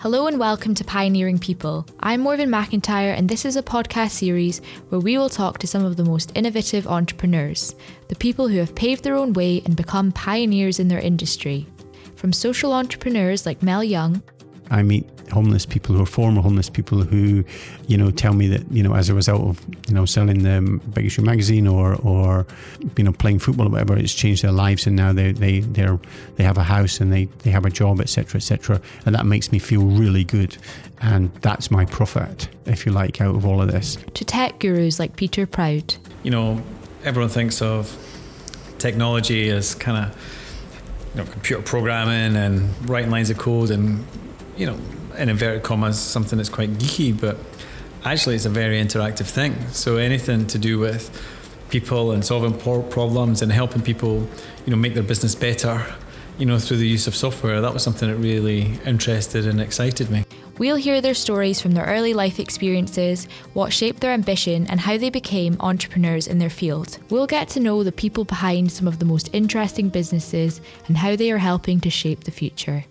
Hello and welcome to Pioneering People. I'm Morven McIntyre, and this is a podcast series where we will talk to some of the most innovative entrepreneurs, the people who have paved their own way and become pioneers in their industry. From social entrepreneurs like Mel Young, I meet homeless people who are former homeless people who, you know, tell me that you know as a result of you know selling the Big Issue magazine or or you know playing football or whatever, it's changed their lives and now they they they they have a house and they they have a job, etc. etc. And that makes me feel really good, and that's my profit, if you like, out of all of this. To tech gurus like Peter Proud. You know, everyone thinks of technology as kind of you know, computer programming and writing lines of code and you know, in inverted commas, something that's quite geeky, but actually it's a very interactive thing. So anything to do with people and solving problems and helping people, you know, make their business better, you know, through the use of software, that was something that really interested and excited me. We'll hear their stories from their early life experiences, what shaped their ambition, and how they became entrepreneurs in their field. We'll get to know the people behind some of the most interesting businesses and how they are helping to shape the future.